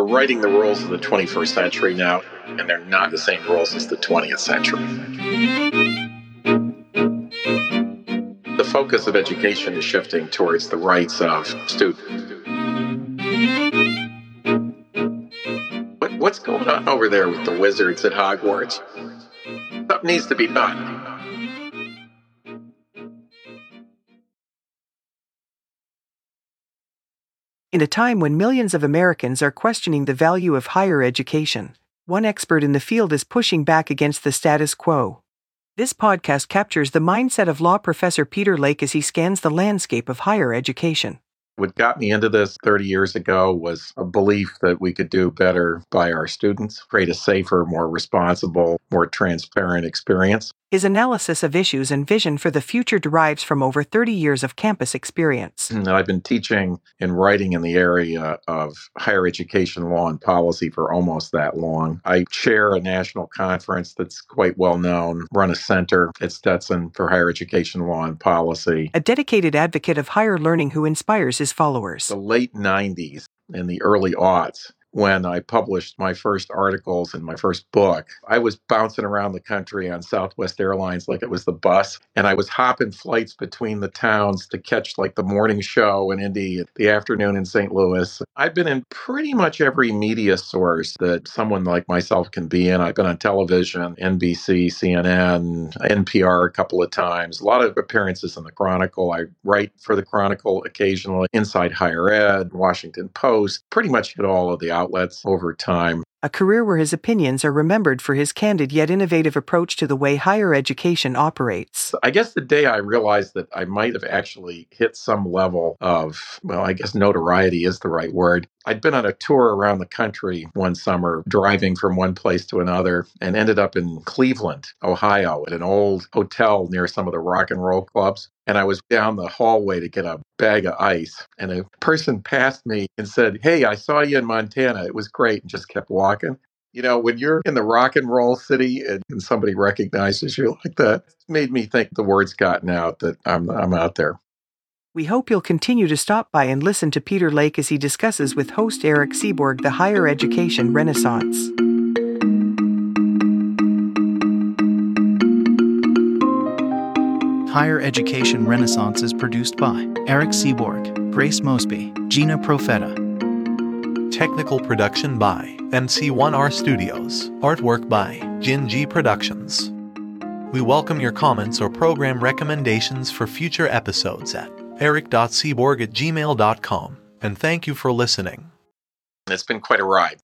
writing the rules of the 21st century now, and they're not the same rules as the 20th century. The focus of education is shifting towards the rights of students. What, what's going on over there with the wizards at Hogwarts? Something needs to be done. In a time when millions of Americans are questioning the value of higher education, one expert in the field is pushing back against the status quo. This podcast captures the mindset of law professor Peter Lake as he scans the landscape of higher education. What got me into this 30 years ago was a belief that we could do better by our students, create a safer, more responsible, more transparent experience. His analysis of issues and vision for the future derives from over 30 years of campus experience. Mm, I've been teaching and writing in the area of higher education law and policy for almost that long. I chair a national conference that's quite well known, run a center at Stetson for higher education law and policy. A dedicated advocate of higher learning who inspires his followers. The late 90s and the early aughts when I published my first articles and my first book, I was bouncing around the country on Southwest Airlines like it was the bus. And I was hopping flights between the towns to catch like the morning show in Indy, the afternoon in St. Louis. I've been in pretty much every media source that someone like myself can be in. I've been on television, NBC, CNN, NPR a couple of times, a lot of appearances in the Chronicle. I write for the Chronicle occasionally, Inside Higher Ed, Washington Post, pretty much hit all of the outlets over time. A career where his opinions are remembered for his candid yet innovative approach to the way higher education operates. I guess the day I realized that I might have actually hit some level of, well, I guess notoriety is the right word. I'd been on a tour around the country one summer, driving from one place to another, and ended up in Cleveland, Ohio, at an old hotel near some of the rock and roll clubs. And I was down the hallway to get a bag of ice, and a person passed me and said, Hey, I saw you in Montana. It was great, and just kept walking. You know, when you're in the rock and roll city and, and somebody recognizes you like that, it made me think the word's gotten out that I'm, I'm out there. We hope you'll continue to stop by and listen to Peter Lake as he discusses with host Eric Seaborg the higher education renaissance. Higher Education Renaissance is produced by Eric Seaborg, Grace Mosby, Gina Profeta. Technical production by MC1R Studios. Artwork by Jin G Productions. We welcome your comments or program recommendations for future episodes at eric.seaborg at gmail.com. And thank you for listening. It's been quite a ride.